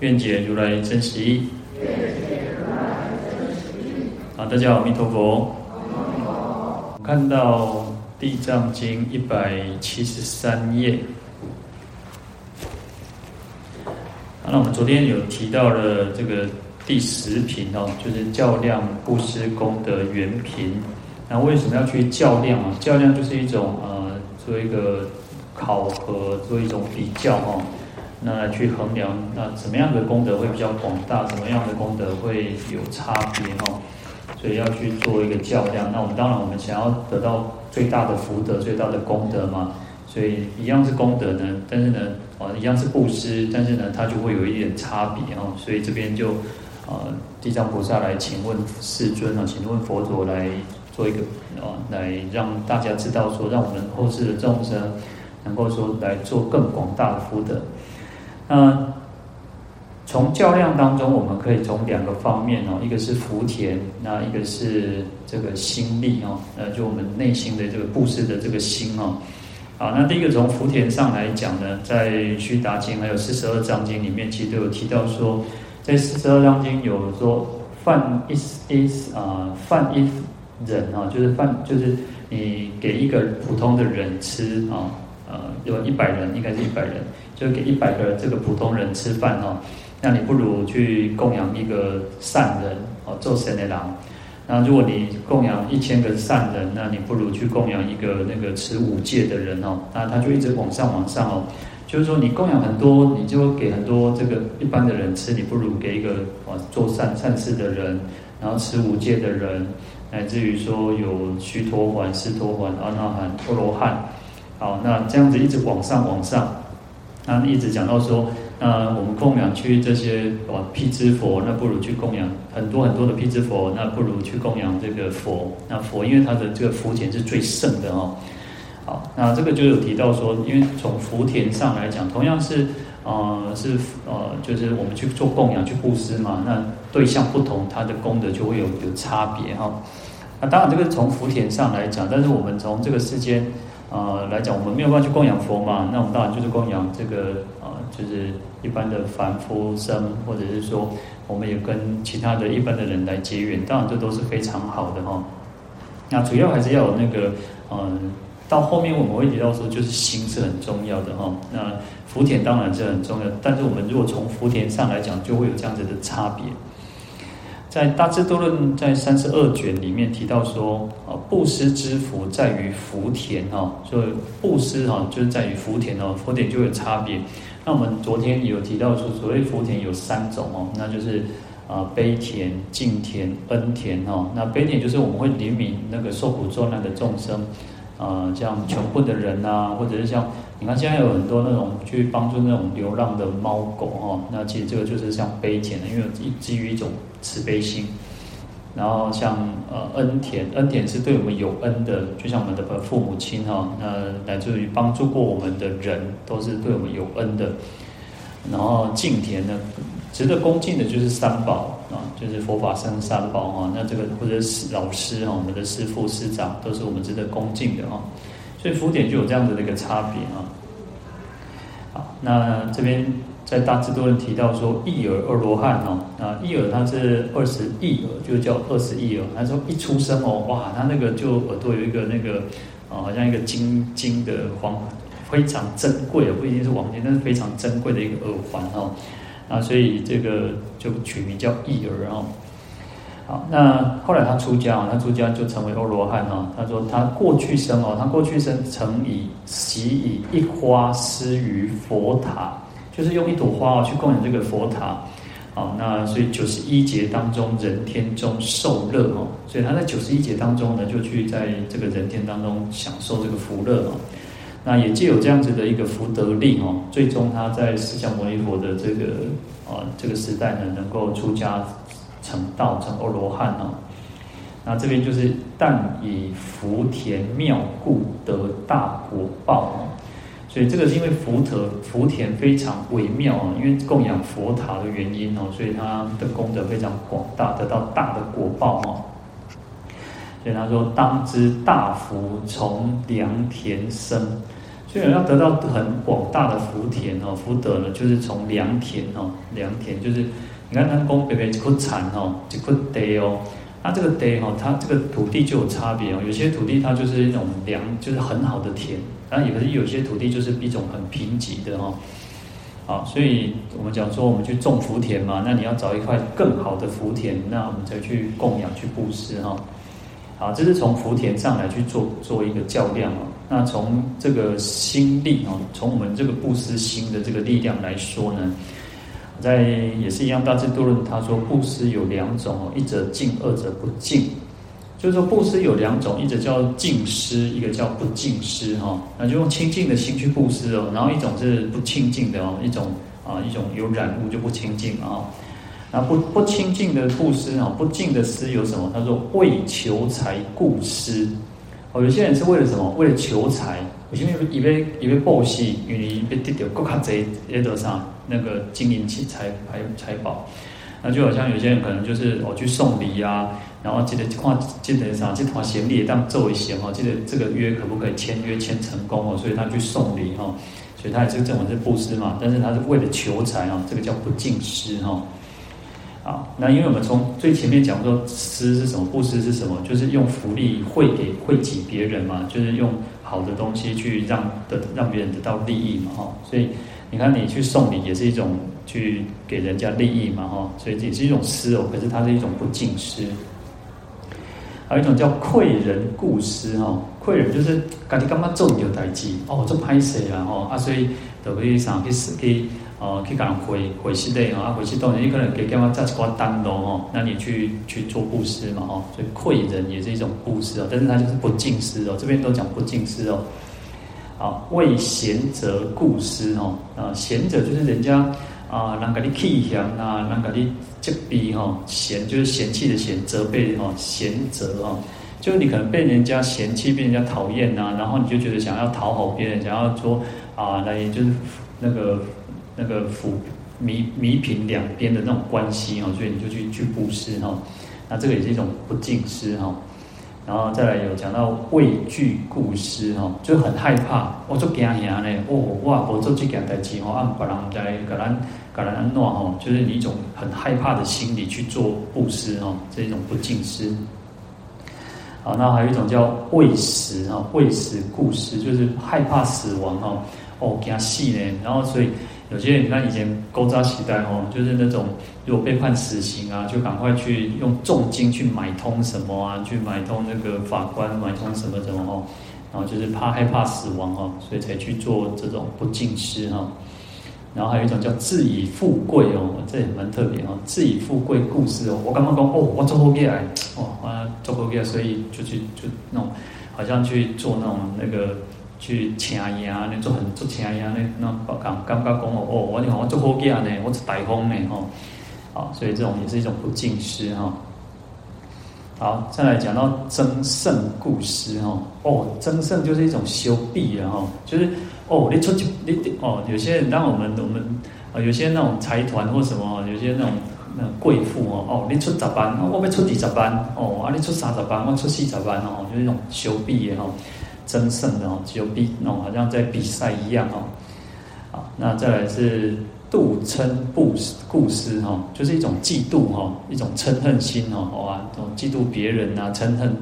愿解如来真实义。好，大家好，阿弥陀佛。我看到《地藏经》一百七十三页。好，那我们昨天有提到了这个第十品哦，就是较量布施功德原品。那为什么要去较量啊？较量就是一种呃，做一个考核，做一种比较哦。那去衡量，那什么样的功德会比较广大，什么样的功德会有差别哈？所以要去做一个较量。那我们当然，我们想要得到最大的福德、最大的功德嘛。所以一样是功德呢，但是呢，啊，一样是布施，但是呢，它就会有一点差别哦。所以这边就，呃，地藏菩萨来请问世尊啊，请问佛陀来做一个啊，来让大家知道说，让我们后世的众生能够说来做更广大的福德。那从较量当中，我们可以从两个方面哦，一个是福田，那一个是这个心力哦，呃，就我们内心的这个布施的这个心哦。好，那第一个从福田上来讲呢，在《须达经》还有四十二章经里面，其实都有提到说，在四十二章经有说饭一一啊饭一人啊，就是饭就是你给一个普通的人吃啊，呃，有一百人，应该是一百人。就给一百个这个普通人吃饭哦，那你不如去供养一个善人哦，做神的郎。那如果你供养一千个善人，那你不如去供养一个那个持五戒的人哦。那他就一直往上往上哦，就是说你供养很多，你就给很多这个一般的人吃，你不如给一个啊做善善事的人，然后持五戒的人，乃至于说有须陀洹、斯陀洹、阿那含、阿罗汉。好，那这样子一直往上往上。那一直讲到说，那我们供养去这些哦辟支佛，那不如去供养很多很多的辟支佛，那不如去供养这个佛。那佛因为它的这个福田是最盛的哦。好，那这个就有提到说，因为从福田上来讲，同样是呃是呃就是我们去做供养去布施嘛，那对象不同，它的功德就会有有差别哈。那当然这个从福田上来讲，但是我们从这个世间。呃，来讲我们没有办法去供养佛嘛，那我们当然就是供养这个呃，就是一般的凡夫僧，或者是说我们也跟其他的一般的人来结缘，当然这都是非常好的哈。那主要还是要有那个呃，到后面我们会提到说，就是心是很重要的哈。那福田当然是很重要，但是我们如果从福田上来讲，就会有这样子的差别。在《大智度论》在三十二卷里面提到说，啊，布施之福在于福田哈，所以布施哈就是在于福田哦，福田就有差别。那我们昨天有提到说，所谓福田有三种哦，那就是啊悲田、敬田、恩田哈。那悲田就是我们会怜悯那个受苦受难的众生，啊，像穷困的人呐，或者是像。你看，现在有很多那种去帮助那种流浪的猫狗哈，那其实这个就是像悲田的，因为基于一种慈悲心。然后像呃恩田，恩田是对我们有恩的，就像我们的父母亲哈，那来自于帮助过我们的人，都是对我们有恩的。然后敬田呢，值得恭敬的就是三宝啊，就是佛法僧三宝哈，那这个或者是老师啊，我们的师父师长都是我们值得恭敬的哈。所以福田就有这样子的一个差别啊。好，那这边在大智度论提到说，一耳二罗汉哦，啊，一耳他是二十亿耳，就叫二十亿耳。他说一出生哦，哇，他那个就耳朵有一个那个啊，好像一个金金的黄，非常珍贵，不一定是黄金，但是非常珍贵的一个耳环哦。啊，所以这个就取名叫一耳哦。好，那后来他出家啊，他出家就成为阿罗汉哦。他说他过去生哦，他过去生曾以习以一花施于佛塔，就是用一朵花哦去供养这个佛塔。好，那所以九十一劫当中，人天中受乐哦。所以他在九十一劫当中呢，就去在这个人天当中享受这个福乐哦。那也借有这样子的一个福德力哦，最终他在释迦牟尼佛的这个啊这个时代呢，能够出家成道成阿罗汉哦。那这边就是但以福田妙故得大果报哦，所以这个是因为福德福田非常微妙啊，因为供养佛塔的原因哦，所以它的功德非常广大，得到大的果报哦。所以他说，当知大福从良田生，所以要得到很广大的福田哦，福德呢就是从良田哦，良田就是你看他讲别别一块田哦，一块地哦。那这个地哦，它这个土地就有差别哦。有些土地它就是一种良，就是很好的田，然后也可是有些土地就是一种很贫瘠的哈。好，所以我们讲说，我们去种福田嘛，那你要找一块更好的福田，那我们才去供养、去布施哈。好，这是从福田上来去做做一个较量哦。那从这个心力哦，从我们这个布施心的这个力量来说呢。在也是一样，《大智度论》他说布施有两种哦，一者净，二者不净。就是说布施有两种，一者叫净施，一个叫不净施哈。那就用清净的心去布施哦，然后一种是不清净的哦，一种啊一种有染物就不清净啊。那不不清净的布施啊，不净的施有什么？他说为求财故施。哦，有些人是为了什么？为了求财。有些人以为以为报喜，因为被得到国家贼也得上。那个金银器财财财宝，那就好像有些人可能就是我去送礼啊，然后记得看记得啥，这团行李当作为行哦，记得这个约可不可以签约签成功哦，所以他去送礼哈，所以他也是正文是布施嘛，但是他是为了求财啊，这个叫不净施哈。啊，那因为我们从最前面讲说施是什么，布施是什么，就是用福利惠给惠及别人嘛，就是用好的东西去让得让别人得到利益嘛哈，所以。你看，你去送礼也是一种去给人家利益嘛，哈，所以也是一种施哦。可是它是一种不净施。还有一种叫愧人故事哦，愧人就是赶紧干嘛做有代志哦，做歹势啊，哦啊，所以就可以上去去呃去讲回回息的啊，回息当然你可能给干嘛再挂单喽哈，那你去去做布施嘛，哦，所以愧人也是一种布施哦，但是它就是不敬施哦，这边都讲不敬施哦。啊，为贤者故施哦，啊，贤者就是人家啊，人家你气象啊，人家你这逼哈，嫌就是嫌弃的嫌，责备哈，嫌责哈，就是你可能被人家嫌弃，被人家讨厌呐，然后你就觉得想要讨好别人，想要说啊，来就是那个那个抚弥弥平两边的那种关系哈，所以你就去去布施哈，那这个也是一种不净施哈。然后再来有讲到畏惧故施哈，就很害怕，我做惊吓呢，哦，哇，我做这件代志吼，按别人在给咱给咱安怎吼，就是你一种很害怕的心理去做布施哈，这一种不敬施。好，那还有一种叫畏死哈，畏死故施，就是害怕死亡哦，哦，惊死呢，然后所以。有些人你看以前勾扎时代哦，就是那种如果被判死刑啊，就赶快去用重金去买通什么啊，去买通那个法官，买通什么什么哦，然后就是怕害怕死亡哦，所以才去做这种不敬师哈。然后还有一种叫自以富贵哦，这也蛮特别哦，自以富贵故事哦。我刚刚讲哦，我做好业来哦，我做好业，所以就去就那种好像去做那种那个。去请呀，你做很做请呀，那那感感觉讲哦，哦，我你看我做好嘢呢，我是大方呢，吼，好，所以这种也是一种不敬师哈。好，再来讲到增胜故事哈，哦，增胜就是一种修毕啊，哈，就是哦，你出去你哦，有些人当我们我们啊，有些那种财团或什么，有些那种那贵妇哦，哦，你出十万，我要出二十万，哦，啊，你出三十万，我出四十万哦，就是一种修毕的哈。争胜的哦，就比那好像在比赛一样哦。好，那再来是妒嗔故故施哈，就是一种嫉妒哈，一种嗔恨心哦，好啊，这种嫉妒别人啊，嗔恨，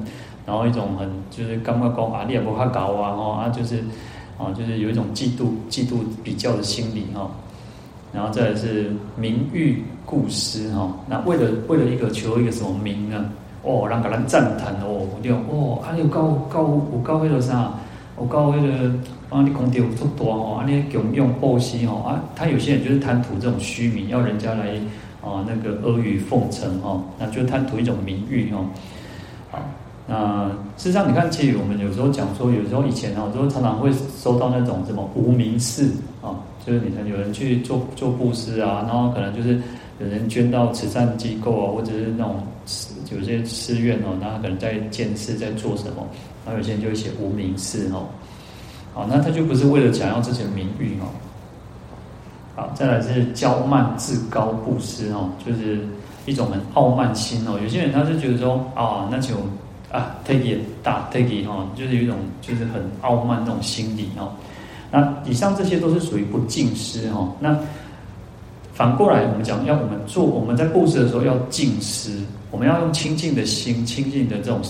然后一种很就是刚刚讲啊，你也不怕搞啊，哦啊，就是啊，就是有一种嫉妒嫉妒比较的心理哈。然后再来是名誉故施哈，那为了为了一个求一个什么名呢？哦，人给人赞叹哦，对哦，啊，你有高高有高迄个啥，有高迄个帮你功德有多大哦，啊，你供养布施哦，啊，他有些人就是贪图这种虚名，要人家来啊那个阿谀奉承哦，那就贪图一种名誉哈，啊，那事实上，你看，其实我们有时候讲说，有时候以前啊，有时候常常会收到那种什么无名氏啊，就是你看有人去做做布施啊，然后可能就是有人捐到慈善机构啊，或者是那种有些寺院哦，那他可能在建寺在做什么，然后有些人就会写无名氏哦，好，那他就不是为了想要自己的名誉哦，好，再来是骄慢自高布施哦，就是一种很傲慢心哦，有些人他是觉得说啊，那就。啊，take it 大 take it 哈，就是有一种就是很傲慢那种心理哦。那以上这些都是属于不敬师哦。那反过来我们讲，要我们做我们在布施的时候要敬师，我们要用清净的心、清净的这种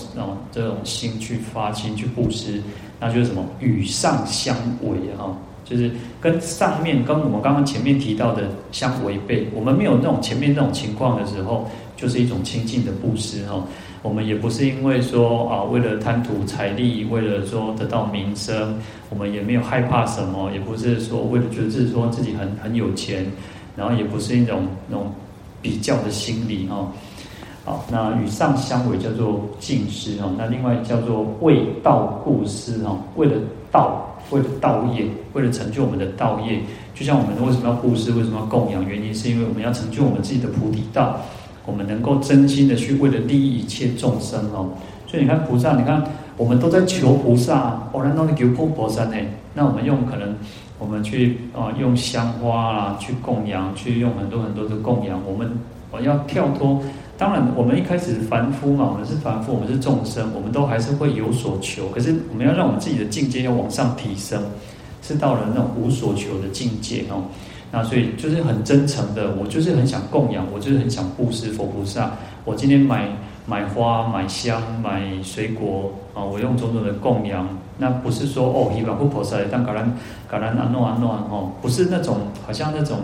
这种心去发心去布施，那就是什么与上相违哈，就是跟上面跟我们刚刚前面提到的相违背。我们没有那种前面那种情况的时候，就是一种清净的布施哈。我们也不是因为说啊，为了贪图财力，为了说得到名声，我们也没有害怕什么，也不是说为了觉得自己说自己很很有钱，然后也不是一种那种比较的心理哈。好，那与上相违叫做净施哈。那另外叫做为道布施哈，为了道，为了道业，为了成就我们的道业。就像我们为什么要布施，为什么要供养？原因是因为我们要成就我们自己的菩提道。我们能够真心的去为了利益一切众生哦，所以你看菩萨，你看我们都在求菩萨，哦，难道你求破菩萨呢？那我们用可能我们去啊用香花啊去供养，去用很多很多的供养，我们我要跳脱。当然，我们一开始凡夫嘛，我们是凡夫，我们是众生，我们都还是会有所求。可是我们要让我们自己的境界要往上提升，是到了那种无所求的境界哦。那所以就是很真诚的，我就是很想供养，我就是很想布施佛菩萨。我今天买买花、买香、买水果啊，我用种种的供养。那不是说哦，希望佛菩萨当橄榄橄榄安诺安诺哦，不是那种好像那种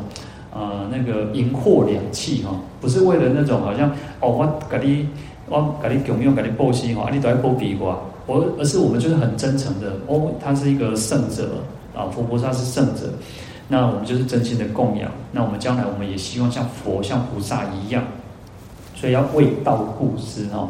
呃那个银货两讫哈，不是为了那种好像哦我给你我给你供养给你布施哈，你都要布比我，我而是我们就是很真诚的哦，他是一个圣者啊，佛菩萨是圣者。那我们就是真心的供养，那我们将来我们也希望像佛像菩萨一样，所以要为道布施哦。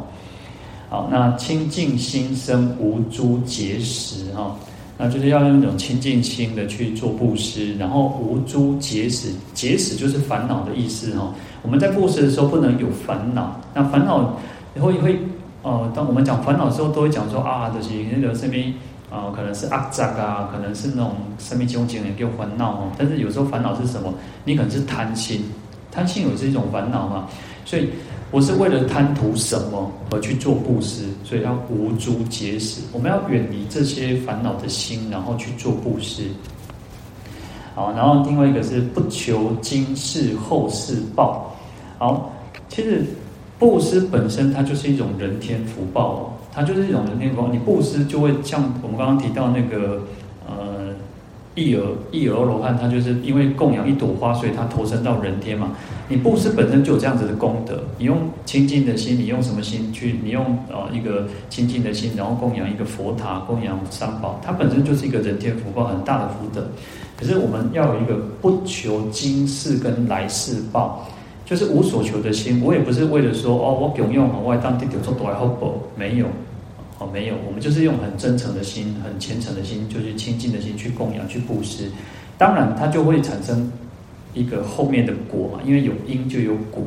好，那清净心生无诸结识哈，那就是要用那种清净心的去做布施，然后无诸结使，结使就是烦恼的意思哈。我们在布施的时候不能有烦恼，那烦恼会会呃，当我们讲烦恼的时候，都会讲说啊，这些那个身边。啊、可能是阿杂啊，可能是那种生命中间的给烦恼哦。但是有时候烦恼是什么？你可能是贪心，贪心也是一种烦恼嘛。所以我是为了贪图什么而去做布施，所以要无诸结使。我们要远离这些烦恼的心，然后去做布施。好，然后另外一个是不求今世后世报。好，其实布施本身它就是一种人天福报。它就是一种人天福报，你布施就会像我们刚刚提到那个，一耳一耳罗汉，他就是因为供养一朵花，所以他投生到人天嘛。你布施本身就有这样子的功德，你用清净的心，你用什么心去？你用呃一个清净的心，然后供养一个佛塔，供养三宝，它本身就是一个人天福报，很大的福德。可是我们要有一个不求今世跟来世报。就是无所求的心，我也不是为了说哦，我供养哦，我当地点做多来好报，没有，哦没有，我们就是用很真诚的心、很虔诚的心，就是清净的心去供养、去布施。当然，它就会产生一个后面的果嘛，因为有因就有果。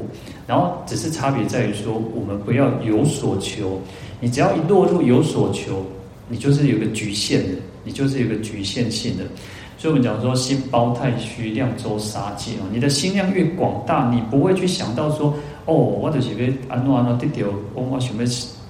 然后只是差别在于说，我们不要有所求。你只要一落入有所求，你就是有个局限的，你就是有个局限性的。所以我们讲说，心包太虚，量周沙界哦。你的心量越广大，你不会去想到说，哦，我就是要安诺安怎得到，我我想要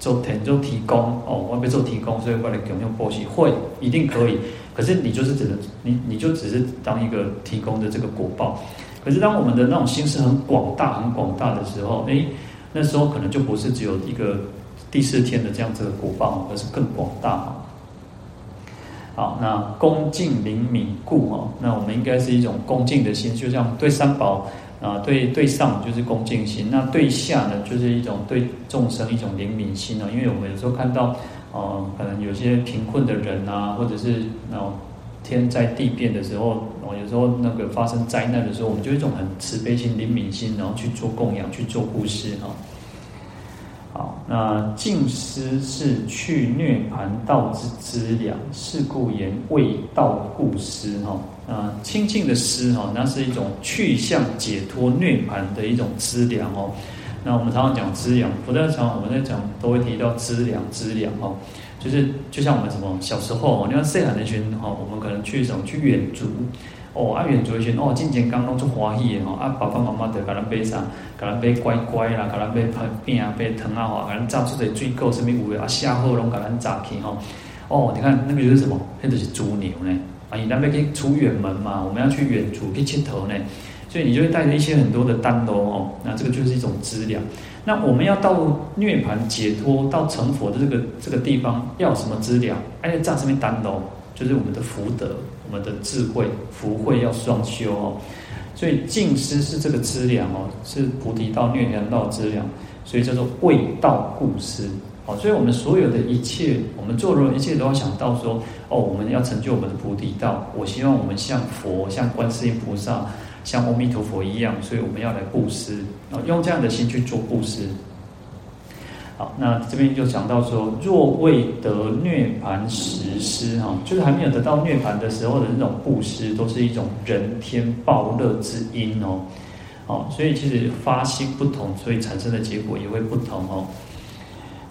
做田做提供，哦，我要做提供，所以我来供养布施，会一定可以。可是你就是只能，你你就只是当一个提供的这个果报。可是当我们的那种心是很广大、很广大的时候，诶，那时候可能就不是只有一个第四天的这样子的果报，而是更广大。好，那恭敬灵敏故哦，那我们应该是一种恭敬的心，就像对三宝啊，对对上就是恭敬心，那对下呢，就是一种对众生一种灵敏心哦。因为我们有时候看到哦，可能有些贫困的人啊，或者是那种天灾地变的时候，哦，有时候那个发生灾难的时候，我们就一种很慈悲心、灵敏心，然后去做供养、去做布施哈。好。那净施是去涅槃道之资粮，是故言为道故施哈。啊，清净的施哈，那是一种去向解脱涅槃的一种资粮哦。那我们常常讲资粮，不但常我们在讲都会提到资粮资粮哦，就是就像我们什么小时候哦，你看细汉的时候哈，我们可能去什么去远足。哦，啊，远足时哦，进前刚拢足欢喜的吼，啊，爸爸妈妈就给咱买啥，给咱买乖乖啦，给咱买饼啊，买糖啊，吼，给咱炸出的水果什么有的啊，虾好拢给咱炸起吼。哦，你看那个就是什么？那就是猪牛呢。啊，你那边可以出远门嘛，我们要去远足可以去佚佗呢，所以你就会带着一些很多的单喽哦。那这个就是一种资粮。那我们要到涅槃解脱到成佛的这个这个地方，要什么资粮？哎，炸什么单喽？就是我们的福德。我们的智慧福慧要双修哦，所以净施是这个资粮哦，是菩提道、涅槃道资粮，所以叫做未道故施好。所以我们所有的一切，我们做的一切都要想到说哦，我们要成就我们的菩提道。我希望我们像佛、像观世音菩萨、像阿弥陀佛一样，所以我们要来布施，用这样的心去做布施。好，那这边就讲到说，若未得涅盘实施哈，就是还没有得到涅盘的时候的那种布施，都是一种人天报乐之因哦。好，所以其实发心不同，所以产生的结果也会不同哦。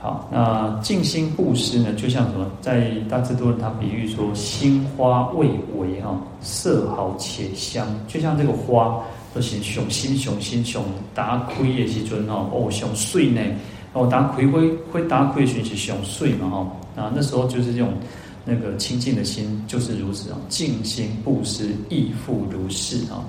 好，那静心布施呢，就像什么，在大智度论他比喻说，心花未为哈，色好且香，就像这个花都是雄心雄心雄打开的时阵哦，哦，雄碎呢。哦，打葵会会打葵寻是雄碎嘛，哈，啊，那时候就是这种那个清净的心就是如此啊，静心布施亦复如是啊。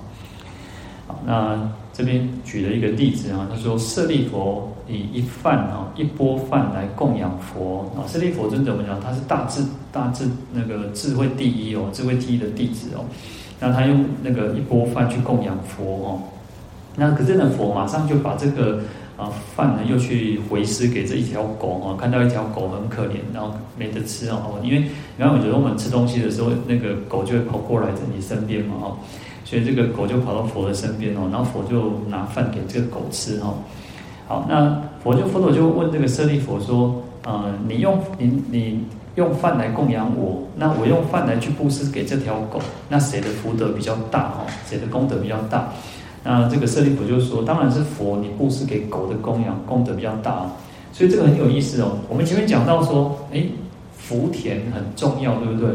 好，那这边举了一个例子啊，他说舍利佛以一饭啊一钵饭来供养佛啊，舍利佛尊者我们讲他是大智大智那个智慧第一哦，智慧第一的弟子哦，那他用那个一钵饭去供养佛哦，那可是呢佛马上就把这个。啊，饭呢又去回施给这一条狗哦，看到一条狗很可怜，然后没得吃哦，因为你看，我觉得我们吃东西的时候，那个狗就会跑过来在你身边嘛哦，所以这个狗就跑到佛的身边哦，然后佛就拿饭给这个狗吃哦。好，那佛就佛陀就问这个舍利佛说，呃，你用你你用饭来供养我，那我用饭来去布施给这条狗，那谁的福德比较大哦？谁的功德比较大？那这个舍利佛就说，当然是佛，你布施给狗的供养功德比较大哦，所以这个很有意思哦。我们前面讲到说，诶，福田很重要，对不对？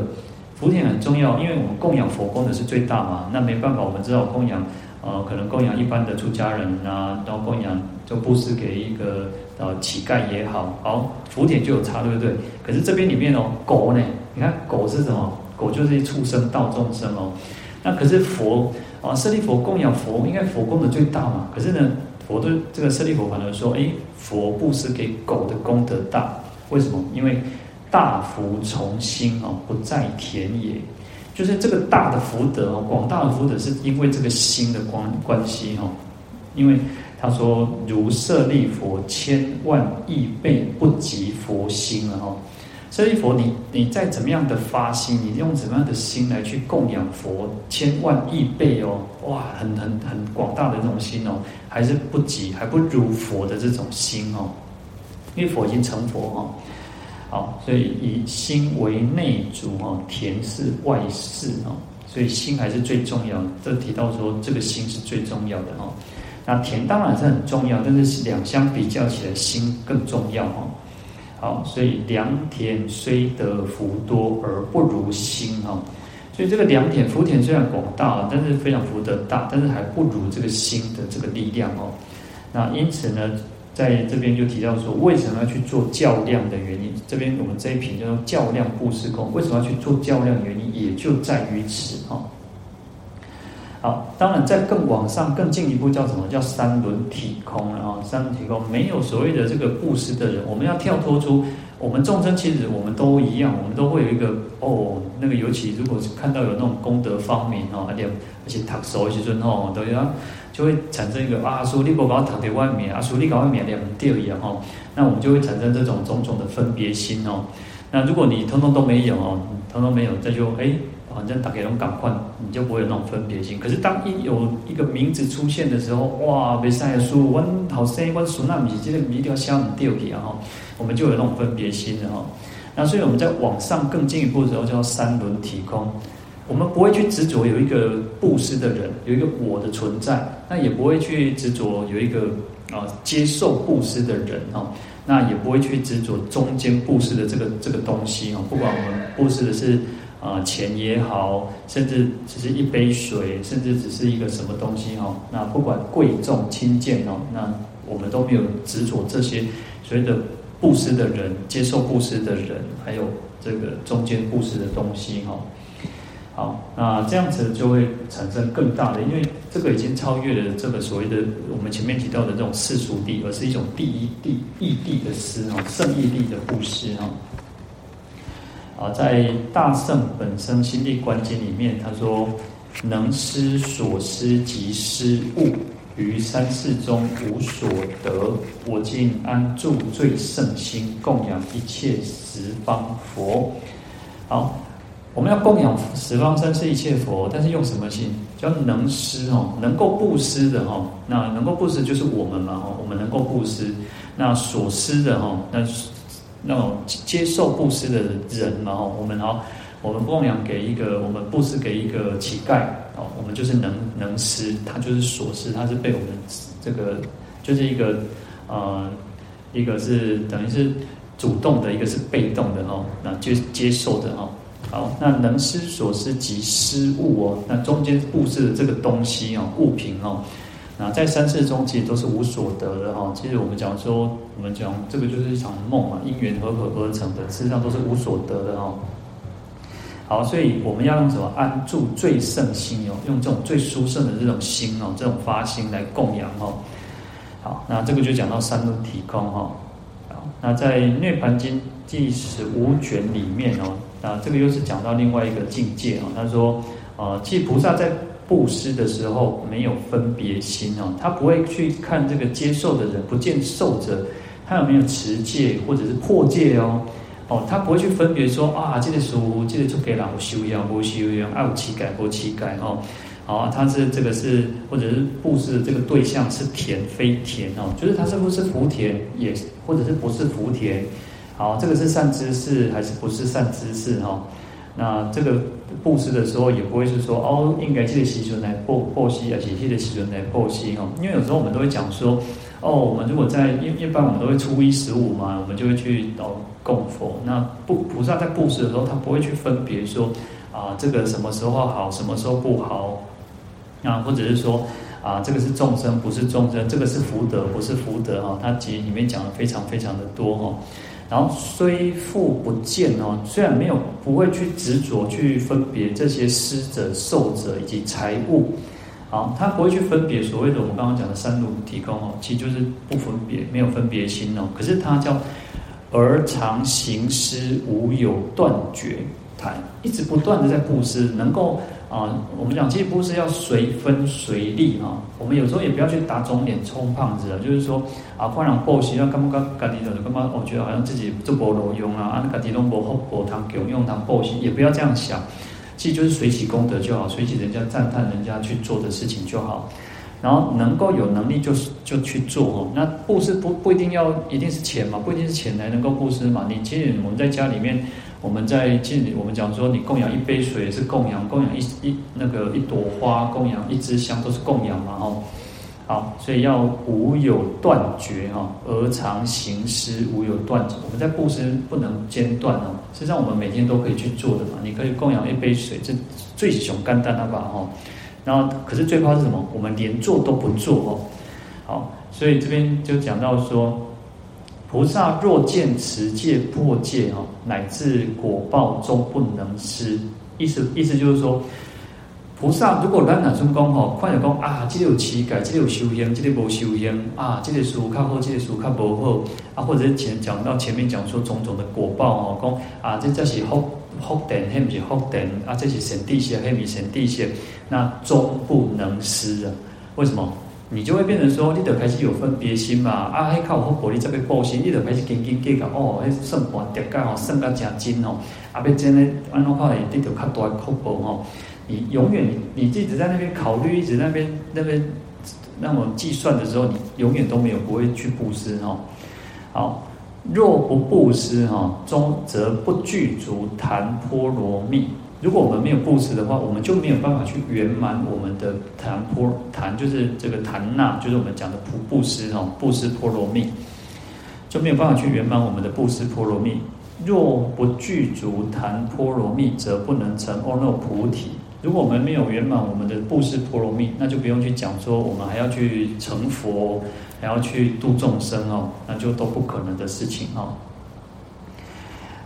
福田很重要，因为我们供养佛功德是最大嘛。那没办法，我们知道供养，呃，可能供养一般的出家人啊，然后供养就布施给一个呃乞丐也好，好福田就有差，对不对？可是这边里面哦，狗呢？你看狗是什么？狗就是畜生道众生哦。那可是佛。啊，舍利佛供养佛，应该佛功德最大嘛？可是呢，佛对这个舍利佛反而说，诶，佛布施给狗的功德大，为什么？因为大福从心哦，不在田野。就是这个大的福德哦，广大的福德是因为这个心的关关系哦。因为他说，如舍利佛千万亿倍不及佛心了哈。舍利佛，你你再怎么样的发心，你用怎么样的心来去供养佛，千万亿倍哦，哇，很很很广大的这种心哦，还是不及，还不如佛的这种心哦，因为佛已经成佛哦，好，所以以心为内主哦，田是外事哦，所以心还是最重要的。这提到说，这个心是最重要的哦，那田当然是很重要，但是两相比较起来，心更重要哦。好，所以良田虽得福多而不如心哦，所以这个良田福田虽然广大，但是非常福德大，但是还不如这个心的这个力量哦。那因此呢，在这边就提到说，为什么要去做较量的原因？这边我们这一品叫做较量布施功，为什么要去做较量原因，也就在于此哈。好，当然在更往上、更进一步叫什么？叫三轮体空啊！三轮体空没有所谓的这个布施的人，我们要跳脱出我们众生，其实我们都一样，我们都会有一个哦，那个尤其如果是看到有那种功德方面哦，而且而且读熟一些尊哦，都要就会产生一个啊，说你不把它躺在外面啊，说你搞外面两掉一样哦，那我们就会产生这种种种的分别心哦。那如果你通通都没有哦，通通没有，这就哎。反正大家拢赶快，你就不会有那种分别心。可是当一有一个名字出现的时候，哇，没赛的书，我好生，我属那米，这个米一定要消很掉皮啊！哈，我们就有那种分别心了哈。那所以我们在往上更进一步的时候，叫三轮体空。我们不会去执着有一个布施的人，有一个我的存在，那也不会去执着有一个啊接受布施的人哈。那也不会去执着中间布施的这个这个东西哈。不管我们布施的是。啊，钱也好，甚至只是一杯水，甚至只是一个什么东西哈，那不管贵重轻贱哦，那我们都没有执着这些所谓的布施的人，接受布施的人，还有这个中间布施的东西哈。好，那这样子就会产生更大的，因为这个已经超越了这个所谓的我们前面提到的这种世俗地，而是一种第一地异地的施哈，圣异地的布施哈。啊，在《大圣本生心地观经》里面，他说：“能施所施及施物，于三世中无所得。我今安住最胜心，供养一切十方佛。”好，我们要供养十方三世一切佛，但是用什么心？叫能施哦，能够布施的哈。那能够布施就是我们嘛哈，我们能够布施。那所施的哈，那。那种接受布施的人嘛，哈，我们哦，我们供养给一个，我们布施给一个乞丐，哦，我们就是能能施，他就是所施，他是被我们这个就是一个呃，一个是等于是主动的，一个是被动的哦，那就接受的哦。好，那能施所施及施物哦，那中间布施的这个东西哦，物品哦。那在三世中，其实都是无所得的哈。其实我们讲说，我们讲这个就是一场梦嘛，因缘和合而成的，事实上都是无所得的哈。好，所以我们要用什么安住最胜心哦，用这种最殊胜的这种心哦，这种发心来供养哈。好，那这个就讲到三轮体空哈。好，那在《涅槃经》第十五卷里面哦，那这个又是讲到另外一个境界哦。他说，呃，其实菩萨在布施的时候没有分别心哦，他不会去看这个接受的人，不见受者他有没有持戒或者是破戒哦，哦，他不会去分别说啊，这个书这个就给了我修养，我修养，爱有乞丐不乞丐哦，好，他是这个是或者是布施的这个对象是田非田哦，就是他是不是福田也或者是不是福田，好，这个是善知识还是不是善知识哈？那这个。布施的时候也不会是说哦，应该记得习俗来布布施，而且记得习俗来布施哈。因为有时候我们都会讲说，哦，我们如果在一一般我们都会初一十五嘛，我们就会去到供佛。那布菩萨在布施的时候，他不会去分别说啊，这个什么时候好，什么时候不好，啊，或者是说啊，这个是众生不是众生，这个是福德不是福德哈。他其实里面讲的非常非常的多哈。然后虽复不见哦，虽然没有不会去执着去分别这些施者、受者以及财物，啊，他不会去分别所谓的我们刚刚讲的三轮体空哦，其实就是不分别，没有分别心哦。可是他叫而常行施，无有断绝，他一直不断的在布施，能够。啊，我们讲其实布施要随分随力哈。我们有时候也不要去打肿脸充胖子啊，就是说啊，换人布施要干嘛干干的，干嘛？我觉得好像自己这波罗用啊，啊，自己都不好补汤给用汤布施，也不要这样想。其实就是随喜功德就好，随喜人家赞叹人家去做的事情就好。然后能够有能力就是就去做哦。那布施不不一定要一定是钱嘛，不一定是钱才能够布施嘛。你其实我们在家里面。我们在经里，我们讲说，你供养一杯水是供养，供养一一那个一朵花，供养一支香都是供养嘛，哦。好，所以要无有断绝哈，而常行施无有断绝。我们在布施不能间断哦，实际上我们每天都可以去做的嘛。你可以供养一杯水，这最雄肝胆那把哈。然后，可是最怕是什么？我们连做都不做哦。好，所以这边就讲到说。菩萨若见持戒破戒哦，乃至果报终不能失。意思意思就是说，菩萨如果咱哪尊讲吼，看着讲啊，这个有乞丐，这个有修行，这个无修行啊，这个书较好，这个书较无好啊，或者前讲到前面讲说种种的果报哦，讲啊，这这是福福德，还不是福德啊，这是善知识，还不是善知识，那终不能失啊？为什么？你就会变成说，你得开始有分别心嘛。啊，还靠我火力这边报心，你得开始斤斤计较哦，那算盘叠加哦，算到真精哦。啊，别真的安怎看，你得较大恐怖哦。你永远你你自己在那边考虑，一直在那边那边那么计算的时候，你永远都没有不会去布施哦。好，若不布施哈，终则不具足檀波罗蜜。如果我们没有布施的话，我们就没有办法去圆满我们的檀波檀，就是这个檀那，就是我们讲的布布施哈，布施波罗蜜，就没有办法去圆满我们的布施波罗蜜。若不具足檀波罗蜜，则不能成阿耨菩提。如果我们没有圆满我们的布施波罗蜜，那就不用去讲说我们还要去成佛，还要去度众生哦，那就都不可能的事情哦。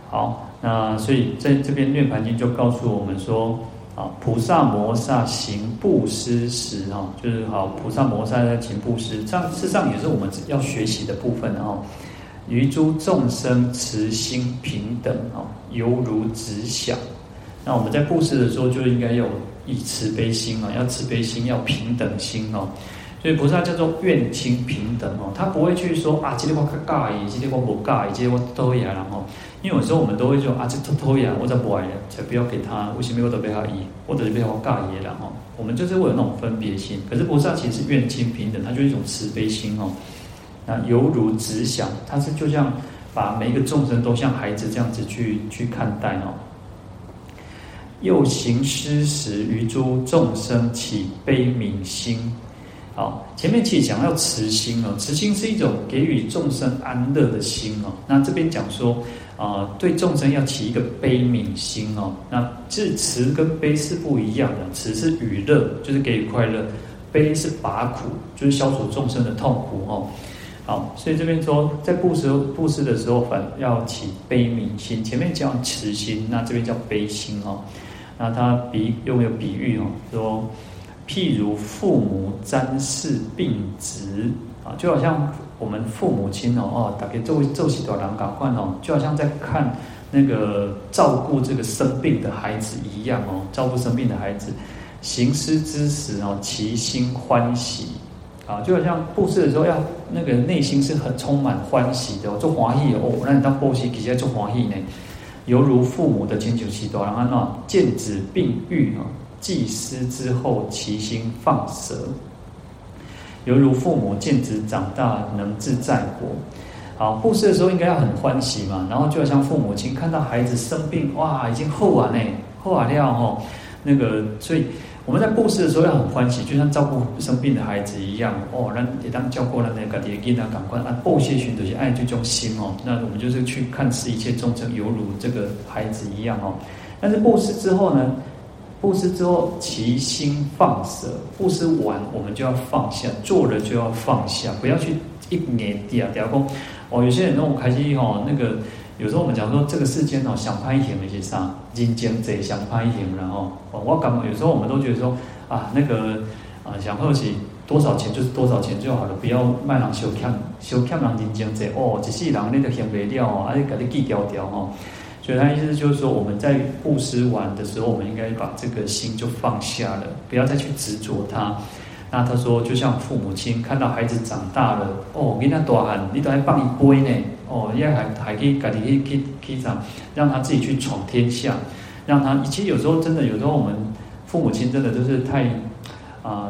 好。那所以在这边《涅槃经》就告诉我们说，啊，菩萨摩萨行布施时，哈，就是好，菩萨摩萨在行布施，这样事实上也是我们要学习的部分哦。于诸众生慈心平等，哦，犹如子小。那我们在布施的时候，就应该有以慈悲心啊，要慈悲心，要平等心哦。所以菩萨叫做愿亲平等哦，他不会去说啊，今天我可尬，今天我不尬，今天我都也然后，因为有时候我们都会说啊，这偷偷呀，我再不爱了，才不要给他，为什么我都被他依，或者是被他尬意了哈？我们就是会有那种分别心。可是菩萨其实是愿亲平等，他就是一种慈悲心哦。那犹如子想，他是就像把每一个众生都像孩子这样子去去看待哦。又行施时，于诸众生起悲悯心。好，前面其实讲到慈心哦，慈心是一种给予众生安乐的心哦。那这边讲说，啊、呃，对众生要起一个悲悯心哦。那这慈跟悲是不一样的，慈是予乐，就是给予快乐；悲是拔苦，就是消除众生的痛苦哦。好，所以这边说，在布施布施的时候，反要起悲悯心。前面讲慈心，那这边叫悲心哦。那他比用有比喻哦，说。譬如父母瞻视病疾啊，就好像我们父母亲哦哦，大概做做起多难搞惯哦，就好像在看那个照顾这个生病的孩子一样哦，照顾生病的孩子，行施之时哦，其心欢喜啊，就好像布施的时候要那个内心是很充满欢喜的，做欢喜哦，那你当布施，直接做欢喜呢，犹如父母的亲求其多，然后呢，见子病愈啊。祭施之后，其心放舍，犹如父母见子长大能自在国。好，布施的时候应该要很欢喜嘛，然后就好像父母亲看到孩子生病，哇，已经好完嘞，好完了吼。那个，所以我们在布施的时候要很欢喜，就像照顾生病的孩子一样哦。那也当教过了那个爹爹啊，赶快啊，布施群都是爱就种心哦。那我们就是去看视一切众生犹如这个孩子一样哦。但是布施之后呢？布施之后，其心放舍。布施完，我们就要放下，做了就要放下，不要去一念地啊，掉空。哦，有些人那种开心哦，那个有时候我们讲说，这个世间哦，想拍一点那些啥，人间贼想拍一点，然后我感觉有时候我们都觉得说啊，那个啊，想喝起多少钱就是多少钱就好了，不要卖人小欠，小欠人人间贼哦，一世人你都嫌不了哦，而且给你记掉掉哦。所以他意思就是说，我们在布施完的时候，我们应该把这个心就放下了，不要再去执着它。那他说，就像父母亲看到孩子长大了，哦，给他多喊，你都还帮一杯呢，哦，也还还可以赶紧去去去长，让他自己去闯天下，让他。其实有时候真的，有时候我们父母亲真的都是太啊。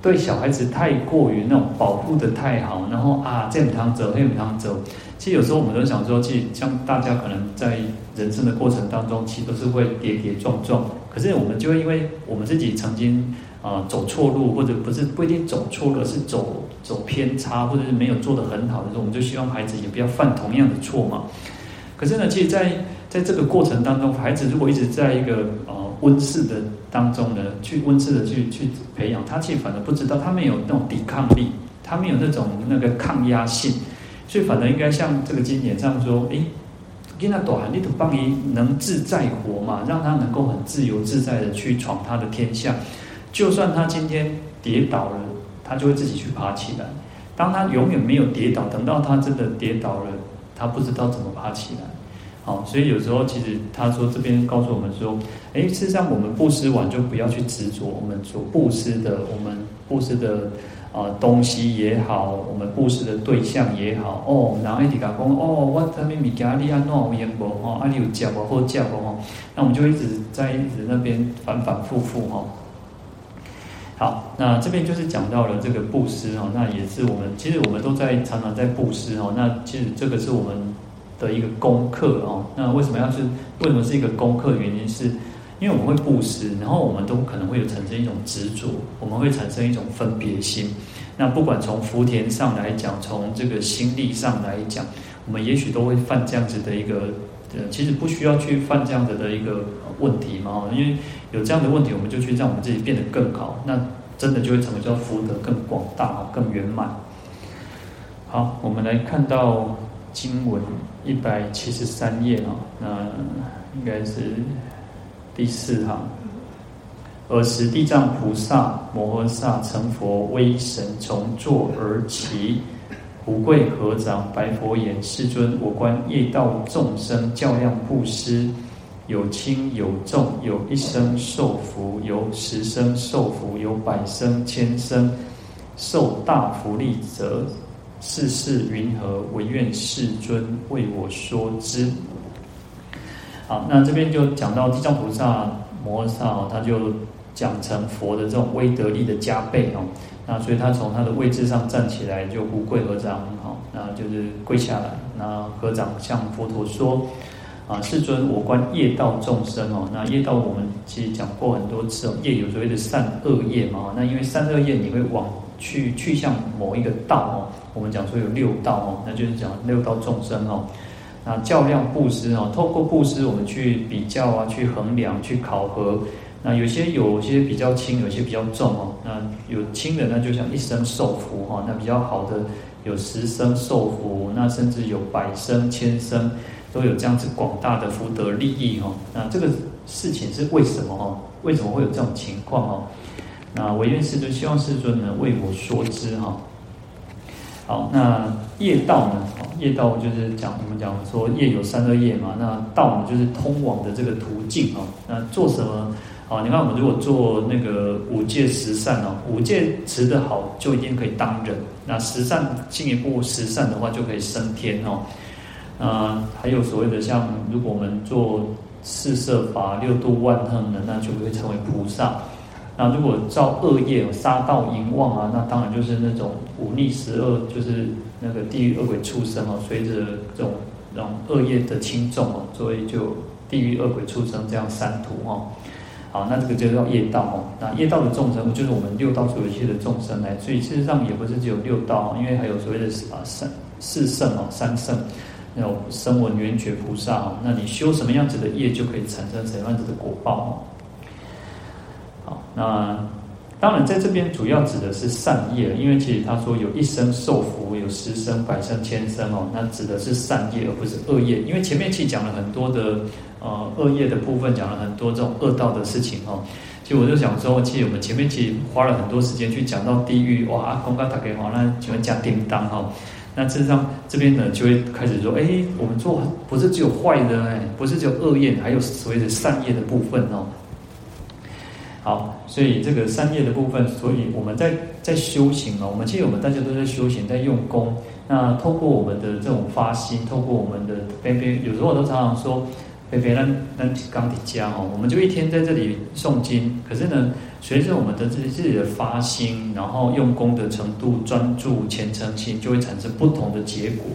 对小孩子太过于那种保护的太好，然后啊，这不能走，那不能走。其实有时候我们都想说，其实像大家可能在人生的过程当中，其实都是会跌跌撞撞。可是我们就会因为我们自己曾经啊走错路，或者不是不一定走错了，是走走偏差，或者是没有做得很好的时候，我们就希望孩子也不要犯同样的错嘛。可是呢，其实在在这个过程当中，孩子如果一直在一个呃温室的当中呢，去温室的去去培养，他其实反而不知道，他没有那种抵抗力，他没有那种那个抗压性，所以反而应该像这个经典上说，诶，给他短，你都帮你能自在活嘛，让他能够很自由自在的去闯他的天下，就算他今天跌倒了，他就会自己去爬起来。当他永远没有跌倒，等到他真的跌倒了。他不知道怎么爬起来，好，所以有时候其实他说这边告诉我们说，诶，事实上我们布施完就不要去执着我们所布施的，我们布施的啊、东西也好，我们布施的对象也好，哦，然后一直讲哦，我这边物件你安怎有用无吼，啊你有食无好食无吼，那我们就一直在一直那边反反复复哈。好，那这边就是讲到了这个布施哦，那也是我们其实我们都在常常在布施哦，那其实这个是我们的一个功课哦。那为什么要是为什么是一个功课？原因是。因为我们会布施，然后我们都可能会有产生一种执着，我们会产生一种分别心。那不管从福田上来讲，从这个心力上来讲，我们也许都会犯这样子的一个，呃，其实不需要去犯这样子的一个问题嘛。因为有这样的问题，我们就去让我们自己变得更好，那真的就会成为叫福德更广大、更圆满。好，我们来看到经文一百七十三页啊，那应该是。第四行，尔时地藏菩萨摩诃萨成佛威神从坐而起，无贵合掌白佛言：“世尊，我观业道众生较量布施，有轻有重，有一生受福，有十生受福，有百生千生受大福利者，世事云何？唯愿世尊为我说之。”好，那这边就讲到地藏菩萨摩诃萨哦，他就讲成佛的这种威德力的加倍哦。那所以他从他的位置上站起来，就无贵合掌，好，那就是跪下来，那合掌向佛陀说：啊，世尊，我观业道众生哦。那业道我们其实讲过很多次哦，业有所谓的善恶业嘛。那因为善恶业你会往去去向某一个道哦。我们讲说有六道哦，那就是讲六道众生哦。那较量布施哦，透过布施，我们去比较啊，去衡量，去考核。那有些有些比较轻，有些比较重哦。那有轻的，那就像一生受福哈。那比较好的有十生受福，那甚至有百生、千生，都有这样子广大的福德利益哈。那这个事情是为什么哈？为什么会有这种情况哈？那唯愿世尊希望世尊呢为我说之哈。好，那业道呢？业道就是讲我们讲说业有三恶业嘛，那道呢就是通往的这个途径啊。那做什么？啊，你看我们如果做那个五戒十善哦，五戒持得好，就一定可以当人。那十善进一步十善的话，就可以升天哦。啊，还有所谓的像，如果我们做四摄法六度万行的，那就会成为菩萨。那如果造恶业，杀盗淫妄啊，那当然就是那种五逆十恶，就是那个地狱恶鬼畜生哦。随着这种这种恶业的轻重哦，所以就地狱恶鬼畜生这样三途哦。好，那这个就叫业道哦。那业道的众生，就是我们六道所有一切的众生来。所以事实上也不是只有六道，因为还有所谓的啊三四圣哦，三圣那种声闻缘觉菩萨哦。那你修什么样子的业，就可以产生什么样子的果报哦。那当然，在这边主要指的是善业，因为其实他说有一生受福，有十生、百生、千生哦，那指的是善业，而不是恶业。因为前面其实讲了很多的呃恶业的部分，讲了很多这种恶道的事情哦。其实我就想说，其实我们前面其实花了很多时间去讲到地狱，哇，公告打给好，那请问加叮当哈。那事实上这边呢就会开始说，哎，我们做不是只有坏的哎，不是只有恶业，还有所谓的善业的部分哦。好，所以这个三业的部分，所以我们在在修行啊，我们其实我们大家都在修行，在用功。那透过我们的这种发心，透过我们的杯杯，有时候我都常常说，杯杯那那刚底家哦，我们就一天在这里诵经。可是呢，随着我们的自自己的发心，然后用功的程度、专注、虔诚心，就会产生不同的结果。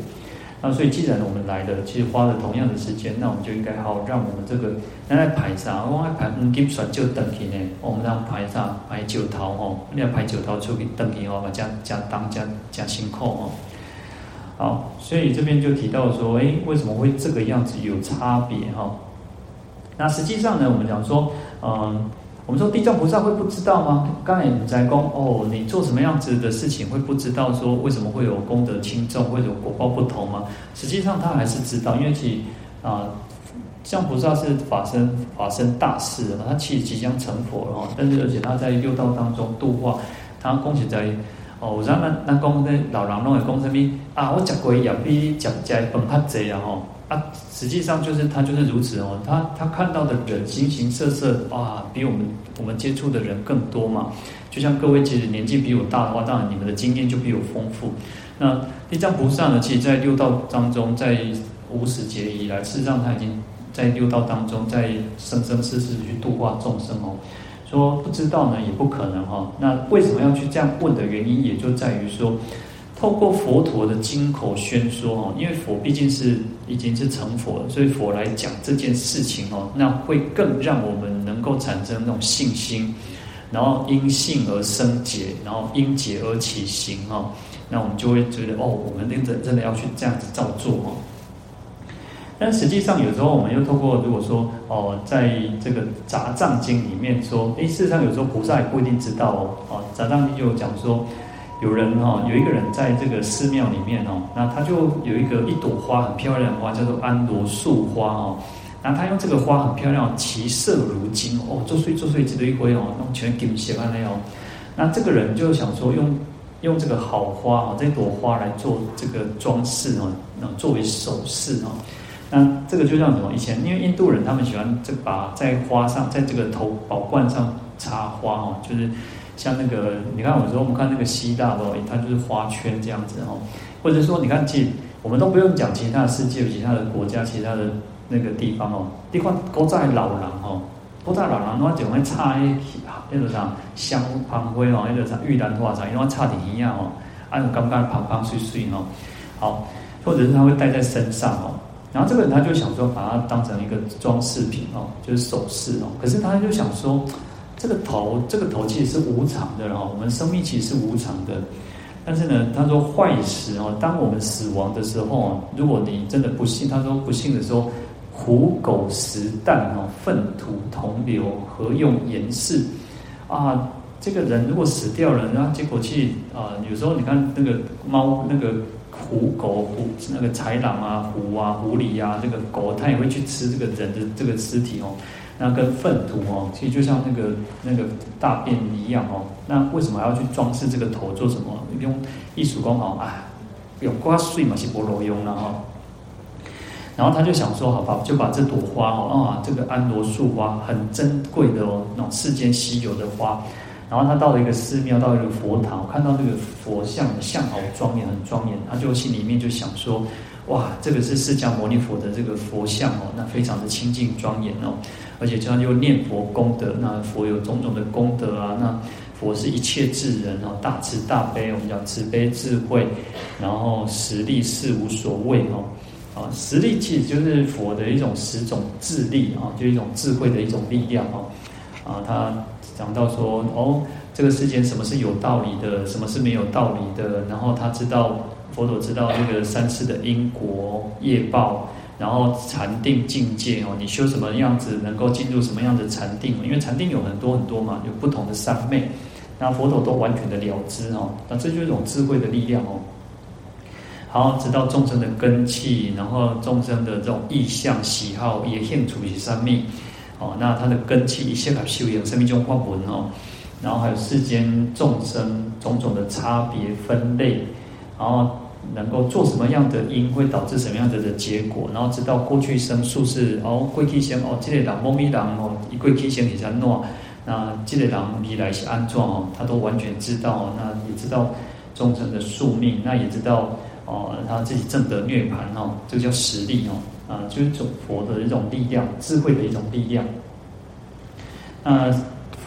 那所以，既然我们来的其实花了同样的时间，那我们就应该好让我们这个来来排啥，我来排五金选就等于呢，我们让排啥排九桃哦，你要排九桃出去等于哦，加加当加加辛苦哦。好，所以这边就提到说，哎，为什么会这个样子有差别哈？那实际上呢，我们讲说，嗯。我们说地藏菩萨会不知道吗？刚才你在讲哦，你做什么样子的事情会不知道？说为什么会有功德轻重，会有果报不同吗？实际上他还是知道，因为其啊，像菩萨是法身法身大士的，他其实即将成佛了。但是而且他在六道当中度化，他恭喜在哦，我让那那讲那老人拢会讲什么啊？我食过也比食食饭较济啊吼。啊，实际上就是他就是如此哦，他他看到的人形形色色啊，比我们我们接触的人更多嘛，就像各位其实年纪比我大的话，当然你们的经验就比我丰富。那地藏菩萨呢，其实，在六道当中，在无始劫以来，事实上他已经在六道当中，在生生世世去度化众生哦。说不知道呢，也不可能哈。那为什么要去这样问的原因，也就在于说，透过佛陀的经口宣说哦，因为佛毕竟是已经是成佛了，所以佛来讲这件事情哦，那会更让我们能够产生那种信心，然后因信而生解，然后因解而起行哦。那我们就会觉得哦，我们真的真的要去这样子照做哦。但实际上，有时候我们又透过如果说哦，在这个杂藏经里面说，诶，事实上有时候菩萨也不一定知道哦。哦，杂藏经就讲说，有人哈，有一个人在这个寺庙里面哦，那他就有一个一朵花很漂亮的花，叫做安罗素花哦。那他用这个花很漂亮，其色如金哦，做碎做碎一堆灰哦，弄全给写完了哦。那这个人就想说用用这个好花哦，这朵花来做这个装饰哦，那作为首饰哦。那这个就像什么？以前因为印度人他们喜欢这把在花上，在这个头宝冠上插花哦，就是像那个你看，有时候我们看那个西大的，它就是花圈这样子哦。或者说，你看，其我们都不用讲其他的世界、其他的国家、其他的那个地方哦。地方古在老人哦，古早老人拢就会插迄那个啥香旁灰哦，那个啥玉兰花啥，因为插点一样哦，按刚刚胖胖碎碎哦。好，或者是他会戴在身上哦。然后这个人他就想说，把它当成一个装饰品哦，就是首饰哦。可是他就想说，这个头，这个头其实是无常的哦。我们生命其实是无常的。但是呢，他说坏时哦，当我们死亡的时候，如果你真的不幸，他说不幸的时候，虎狗食蛋哦，粪土同流，何用言事啊？这个人如果死掉了，然后结果去啊，有时候你看那个猫那个。虎狗虎那个豺狼啊，虎啊，狐狸啊，这个狗它也会去吃这个人的这个尸体哦。那跟粪土哦，其实就像那个那个大便一样哦。那为什么还要去装饰这个头做什么？用艺术工哦啊，用刮碎嘛是不罗用了哈。然后他就想说，好吧，就把这朵花哦啊，这个安罗树花很珍贵的哦，那种世间稀有的花。然后他到了一个寺庙，到了一个佛堂，看到这个佛像像好庄严，很庄严。他就心里面就想说：哇，这个是释迦牟尼佛的这个佛像哦，那非常的清净庄严哦。而且这样就念佛功德，那佛有种种的功德啊。那佛是一切智人哦，大慈大悲，我们讲慈悲智慧，然后实力是无所谓哦。啊，实力其实就是佛的一种十种智力啊，就一种智慧的一种力量哦。啊，他。讲到说哦，这个世间什么是有道理的，什么是没有道理的？然后他知道佛陀知道这个三世的因果业报，然后禅定境界哦，你修什么样子能够进入什么样的禅定？因为禅定有很多很多嘛，有不同的三昧，那佛陀都完全的了知哦，那这就是一种智慧的力量哦。好，知道众生的根气，然后众生的这种意向喜好也现处于三昧。哦，那他的根气一切的修养，生命中化文哦，然后还有世间众生种种的差别分类，然后能够做什么样的因，会导致什么样的的结果，然后知道过去生数是哦，过去生哦，这个人猫咪人哦，一过去生也是安怎，那这个人未来是安怎哦，他都完全知道，那也知道众生的宿命，那也知道哦，他自己正得涅槃哦，这个叫实力哦。啊，就是种佛的一种力量，智慧的一种力量。那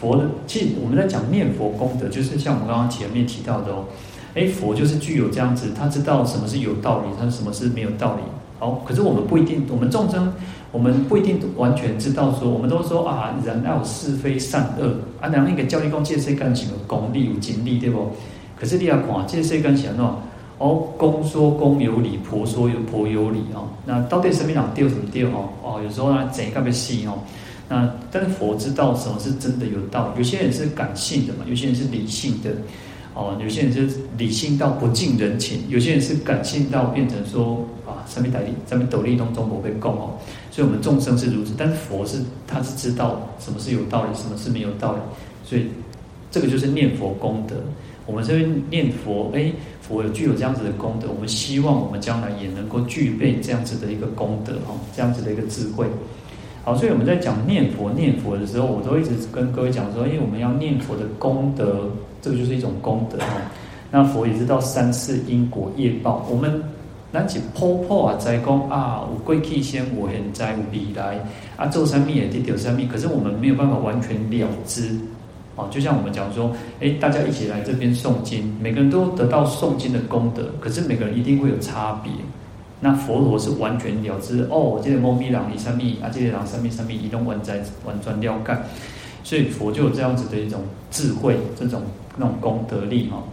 佛的，其实我们在讲念佛功德，就是像我们刚刚前面提到的哦，诶，佛就是具有这样子，他知道什么是有道理，他什么是没有道理。好，可是我们不一定，我们众生，我们不一定完全知道说，我们都说啊，人要有是非善恶啊，然后那个教育公这些干什么功利有精力，对不？可是你要看这些干什么？哦，公说公有理，婆说有婆有理哦。那到底什么样丢什么丢哦？哦，有时候呢，贼特别细哦。那但是佛知道什么是真的有道理。有些人是感性的嘛，有些人是理性的哦。有些人是理性到不近人情，有些人是感性到变成说啊，什么道理，什么斗笠当中不会讲哦。所以我们众生是如此，但是佛是他是知道什么是有道理，什么是没有道理。所以这个就是念佛功德。我们这边念佛，哎。佛有具有这样子的功德，我们希望我们将来也能够具备这样子的一个功德哈，这样子的一个智慧。好，所以我们在讲念佛念佛的时候，我都一直跟各位讲说，因为我们要念佛的功德，这个就是一种功德哦。那佛也知道三世因果业报，我们那起破破啊，在讲啊，我过去先，我现在，我未来啊，做生命也得丢生命，可是我们没有办法完全了知哦。就像我们讲说，哎，大家一起来这边诵经，每个人都得到诵经的功德，可是每个人一定会有差别。那佛陀是完全了知哦，这个猫咪狼，你生命啊，这个狼生命生命移动完在完全了解，所以佛就有这样子的一种智慧，这种那种功德力哈。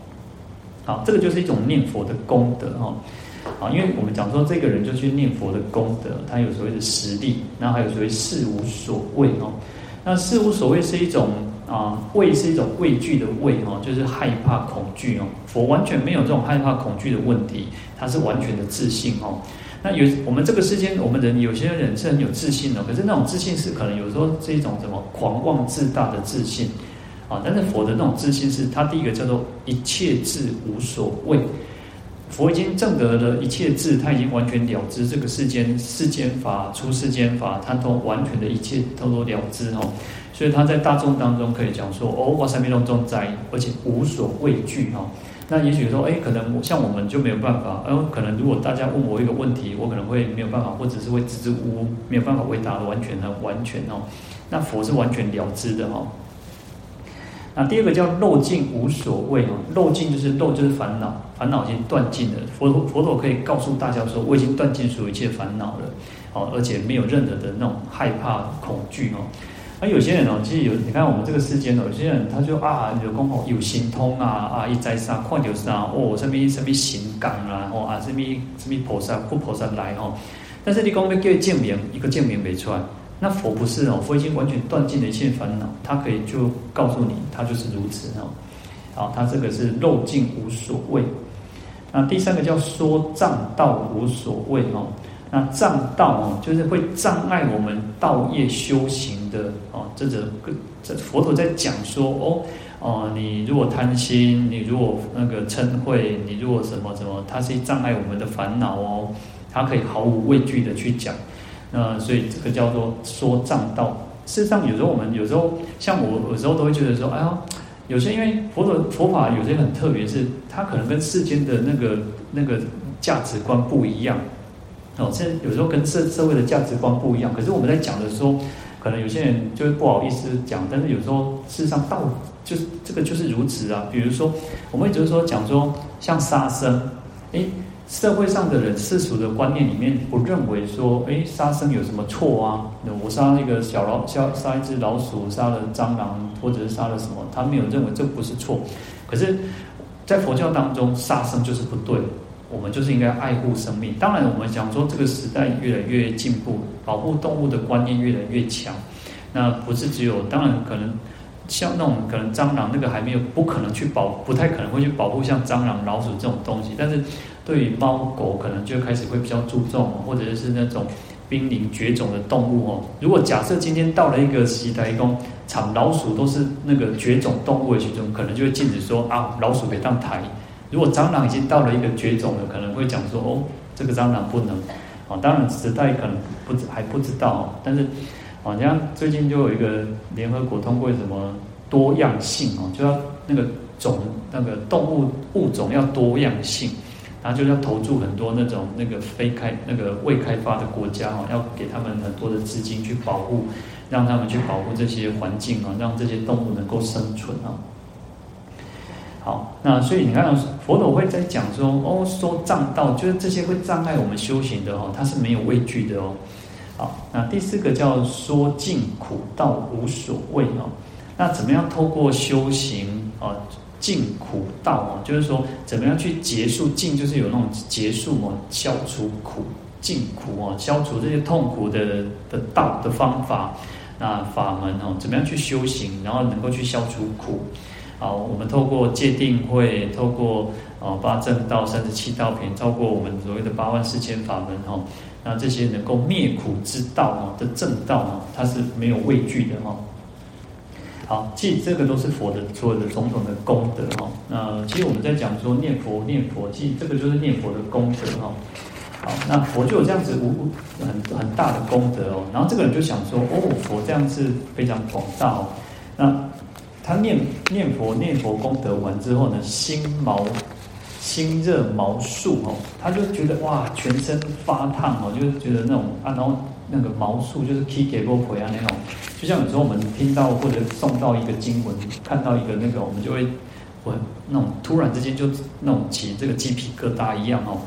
好，这个就是一种念佛的功德哈。啊，因为我们讲说这个人就去念佛的功德，他有所谓的实力，然后还有所谓事无所畏哦。那事无所畏是一种啊，畏是一种畏惧的畏哈，就是害怕恐惧哦。佛完全没有这种害怕恐惧的问题，他是完全的自信哦。那有我们这个世间，我们人有些人是很有自信的，可是那种自信是可能有时候是一种什么狂妄自大的自信啊。但是佛的那种自信是，他第一个叫做一切智无所谓。佛已经证得了一切智，他已经完全了知这个世间世间法、出世间法，他都完全的一切都都了知哦。所以他在大众当中可以讲说：“哦，哇塞，密龙中哉，而且无所畏惧哈。”那也许说，哎，可能像我们就没有办法，呃，可能如果大家问我一个问题，我可能会没有办法，或者是会支支吾吾，没有办法回答的完全的完全哦。那佛是完全了知的哈。那第二个叫漏尽无所谓哦，漏尽就是漏就是烦恼，烦恼已经断尽了。佛陀佛陀可以告诉大家说，我已经断尽所有一切烦恼了，哦，而且没有任何的那种害怕恐惧哦。而有些人哦，其实有你看我们这个世间哦，有些人他就啊，有功哦，有神通啊啊，一在啥矿就是啥哦，什么什么神感啊，哦啊，什么什么菩萨不菩萨来哦，但是你讲要叫证明，一个证明没出来。那佛不是哦，佛已经完全断尽了一切烦恼，他可以就告诉你，他就是如此哦。好，他这个是漏尽无所谓。那第三个叫说障道无所谓哦。那障道哦，就是会障碍我们道业修行的哦。这个这佛陀在讲说哦哦，你如果贪心，你如果那个嗔恚，你如果什么什么，它是障碍我们的烦恼哦。他可以毫无畏惧的去讲。那所以这个叫做说障道。事实上，有时候我们有时候像我有时候都会觉得说，哎呀，有些因为佛陀佛法有些很特别，是它可能跟世间的那个那个价值观不一样。哦，这有时候跟社社会的价值观不一样。可是我们在讲的时候，可能有些人就是不好意思讲，但是有时候事实上道就是这个就是如此啊。比如说，我们就是说讲说像杀生，诶。社会上的人世俗的观念里面不认为说，哎，杀生有什么错啊？我杀那个小老，杀杀一只老鼠，杀了蟑螂，或者是杀了什么，他没有认为这不是错。可是，在佛教当中，杀生就是不对，我们就是应该爱护生命。当然，我们讲说这个时代越来越进步，保护动物的观念越来越强。那不是只有，当然可能像那种可能蟑螂那个还没有，不可能去保，不太可能会去保护像蟑螂、老鼠这种东西，但是。对于猫狗，可能就开始会比较注重，或者是那种濒临绝种的动物哦。如果假设今天到了一个时代，讲产老鼠都是那个绝种动物的其中，可能就会禁止说啊，老鼠别当台。如果蟑螂已经到了一个绝种了，可能会讲说哦，这个蟑螂不能。哦，当然时代可能不还不知道，但是好像最近就有一个联合国通过什么多样性哦，就要那个种那个动物物种要多样性。然后就要投注很多那种那个非开那个未开发的国家哦，要给他们很多的资金去保护，让他们去保护这些环境啊，让这些动物能够生存啊。好，那所以你看，佛陀会在讲说哦，说障道，就是这些会障碍我们修行的哦，他是没有畏惧的哦。好，那第四个叫说尽苦道无所谓哦。那怎么样透过修行啊？尽苦道啊，就是说怎么样去结束尽，就是有那种结束哦，消除苦尽苦哦，消除这些痛苦的的道的方法，那法门哦，怎么样去修行，然后能够去消除苦？好，我们透过戒定慧，透过哦八正道、三十七道品，透过我们所谓的八万四千法门哈，那这些能够灭苦之道啊的正道啊，它是没有畏惧的哈。好，其实这个都是佛的所有的种种的功德哈。那其实我们在讲说念佛念佛，即这个就是念佛的功德哈。好，那佛就有这样子无很很大的功德哦。然后这个人就想说，哦，佛这样子非常广大哦。那他念念佛念佛功德完之后呢，心毛心热毛竖哦，他就觉得哇，全身发烫哦，就觉得那种啊，然后那个毛竖就是起鸡皮疙瘩啊那种，就像有时候我们听到或者送到一个经文，看到一个那个，我们就会我那种突然之间就那种起这个鸡皮疙瘩一样哦。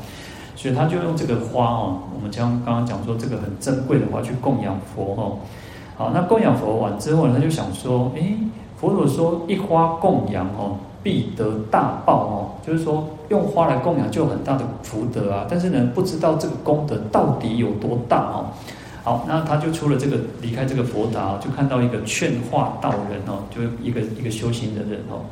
所以他就用这个花哦，我们将刚刚讲说这个很珍贵的花去供养佛哦。好，那供养佛完之后呢，他就想说，诶，佛陀说一花供养哦，必得大报哦，就是说用花来供养就有很大的福德啊。但是呢，不知道这个功德到底有多大哦。好，那他就出了这个离开这个佛塔，就看到一个劝化道人哦，就一个一个修行的人哦。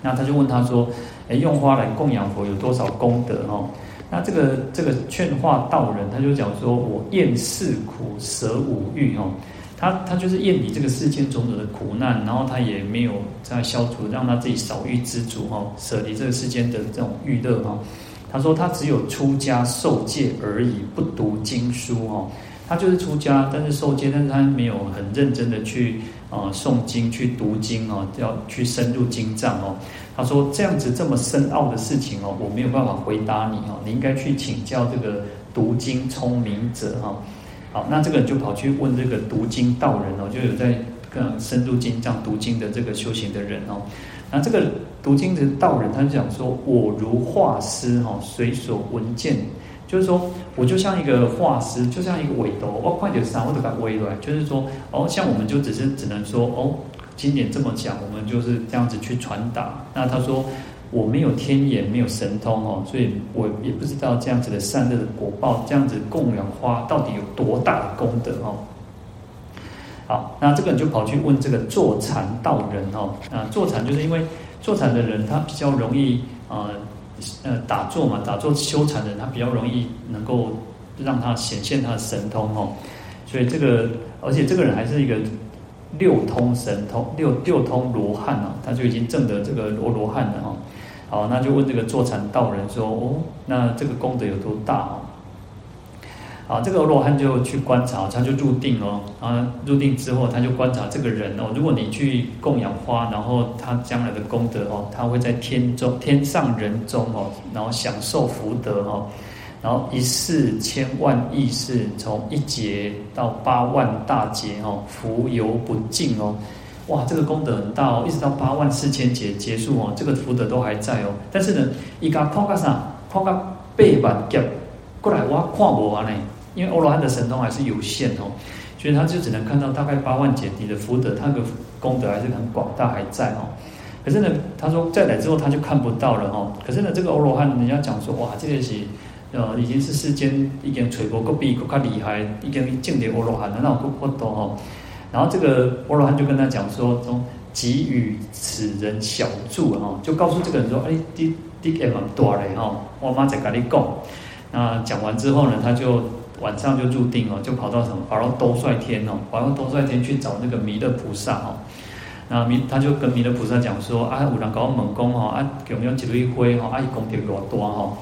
那他就问他说，诶，用花来供养佛有多少功德哦？那这个这个劝化道人，他就讲说：“我厌世苦，舍五欲哦。”他他就是厌离这个世间种种的苦难，然后他也没有在消除，让他自己少欲知足哦，舍离这个世间的这种欲乐哦。他说他只有出家受戒而已，不读经书哦。他就是出家，但是受戒，但是他没有很认真的去啊诵经、去读经哦，要去深入经藏哦。他说这样子这么深奥的事情哦，我没有办法回答你哦，你应该去请教这个读经聪明者哈。好，那这个人就跑去问这个读经道人哦，就有在更深入经藏读经的这个修行的人哦。那这个读经的道人他就讲说，我如画师哈，随所闻见。就是说，我就像一个画师，就像一个尾斗，我快点上，我就把它围来。就是说，哦，像我们就只是只能说，哦，经典这么讲，我们就是这样子去传达。那他说，我没有天眼，没有神通哦，所以我也不知道这样子的善恶的果报，这样子供养花到底有多大的功德哦。好，那这个人就跑去问这个坐禅道人哦，啊，坐禅就是因为坐禅的人他比较容易啊。呃，打坐嘛，打坐修禅的人，他比较容易能够让他显现他的神通哦。所以这个，而且这个人还是一个六通神通，六六通罗汉啊，他就已经证得这个罗罗汉了哈。好，那就问这个坐禅道人说：“哦，那这个功德有多大哦？”啊，这个罗汉就去观察，他就入定哦。啊，入定之后，他就观察这个人哦。如果你去供养花，然后他将来的功德哦，他会在天中、天上人中哦，然后享受福德哦。然后一世千万亿世，从一劫到八万大劫哦，福犹不尽哦。哇，这个功德很大哦，一直到八万四千劫结束哦，这个福德都还在哦。但是呢，一个碰个啥，碰个八万劫过来，我看不完呢。因为欧罗汉的神通还是有限哦，所以他就只能看到大概八万劫底的福德，他的功德还是很广大还在哦。可是呢，他说再来之后他就看不到了哦。可是呢，这个欧罗汉人家讲说哇，这个是呃已经是世间已经垂过个比更加厉害，已经境界欧罗汉了，那我不懂哦。然后这个欧罗汉就跟他讲说，从给予此人小住哈，就告诉这个人说，哎，第第也蛮多嘞哈，我妈在跟你讲。那讲完之后呢，他就。晚上就注定哦，就跑到什么，跑到兜率天哦，跑到兜率天去找那个弥勒菩萨哦。那弥他就跟弥勒菩萨讲说啊，有人搞猛攻哦，啊，有没有几缕灰哈，啊，一功德多多哈。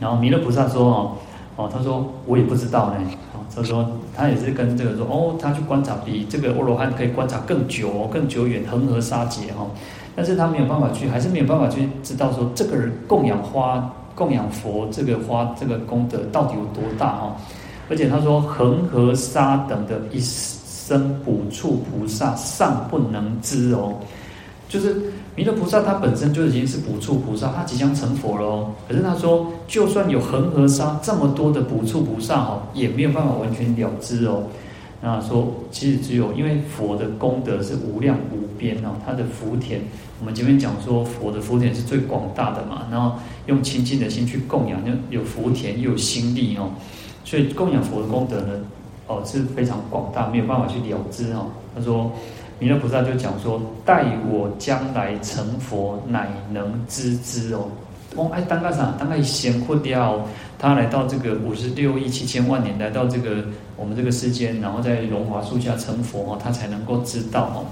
然后弥勒菩萨说哦，哦，他说我也不知道呢。他说他也是跟这个说哦，他去观察比这个阿罗汉可以观察更久、哦更久远，恒河沙劫哈。但是他没有办法去，还是没有办法去知道说这个人供养花。供养佛这个花，这个功德到底有多大哈？而且他说恒河沙等的一生补处菩萨尚不能知哦，就是弥勒菩萨他本身就已经是补处菩萨，他即将成佛了哦。可是他说，就算有恒河沙这么多的补处菩萨哈，也没有办法完全了知哦。那说其实只有因为佛的功德是无量无边哦，他的福田。我们前面讲说，佛的福田是最广大的嘛，然后用清净的心去供养，就有福田又有心力哦，所以供养佛的功德呢，哦是非常广大，没有办法去了知哦。他说，弥勒菩萨就讲说，待我将来成佛，乃能知之哦。哦，哎，当个啥？当个先活掉，他来到这个五十六亿七千万年，来到这个我们这个世间，然后在荣华树下成佛哦，他才能够知道哦。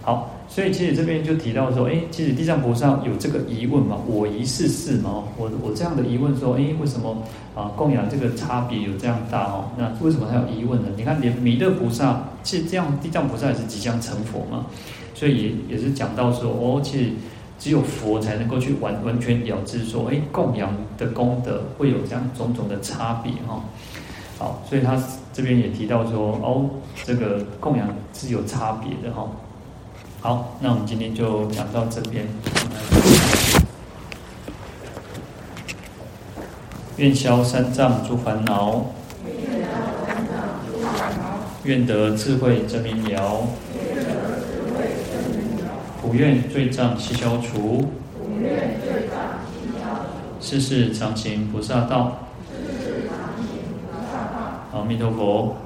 好，所以其实这边就提到说，哎，其实地藏菩萨有这个疑问嘛？我疑是是嘛？我我这样的疑问说，哎，为什么啊供养这个差别有这样大哦？那为什么他有疑问呢？你看，连弥勒菩萨，其实这样地藏菩萨也是即将成佛嘛，所以也也是讲到说，哦，其实只有佛才能够去完完全了知说，哎，供养的功德会有这样种种的差别哈。好，所以他这边也提到说，哦，这个供养是有差别的哈。好，那我们今天就讲到这边。愿消三障诸烦恼，愿得智慧真明了，不愿罪障悉消除，世世常行菩萨道。阿弥陀佛。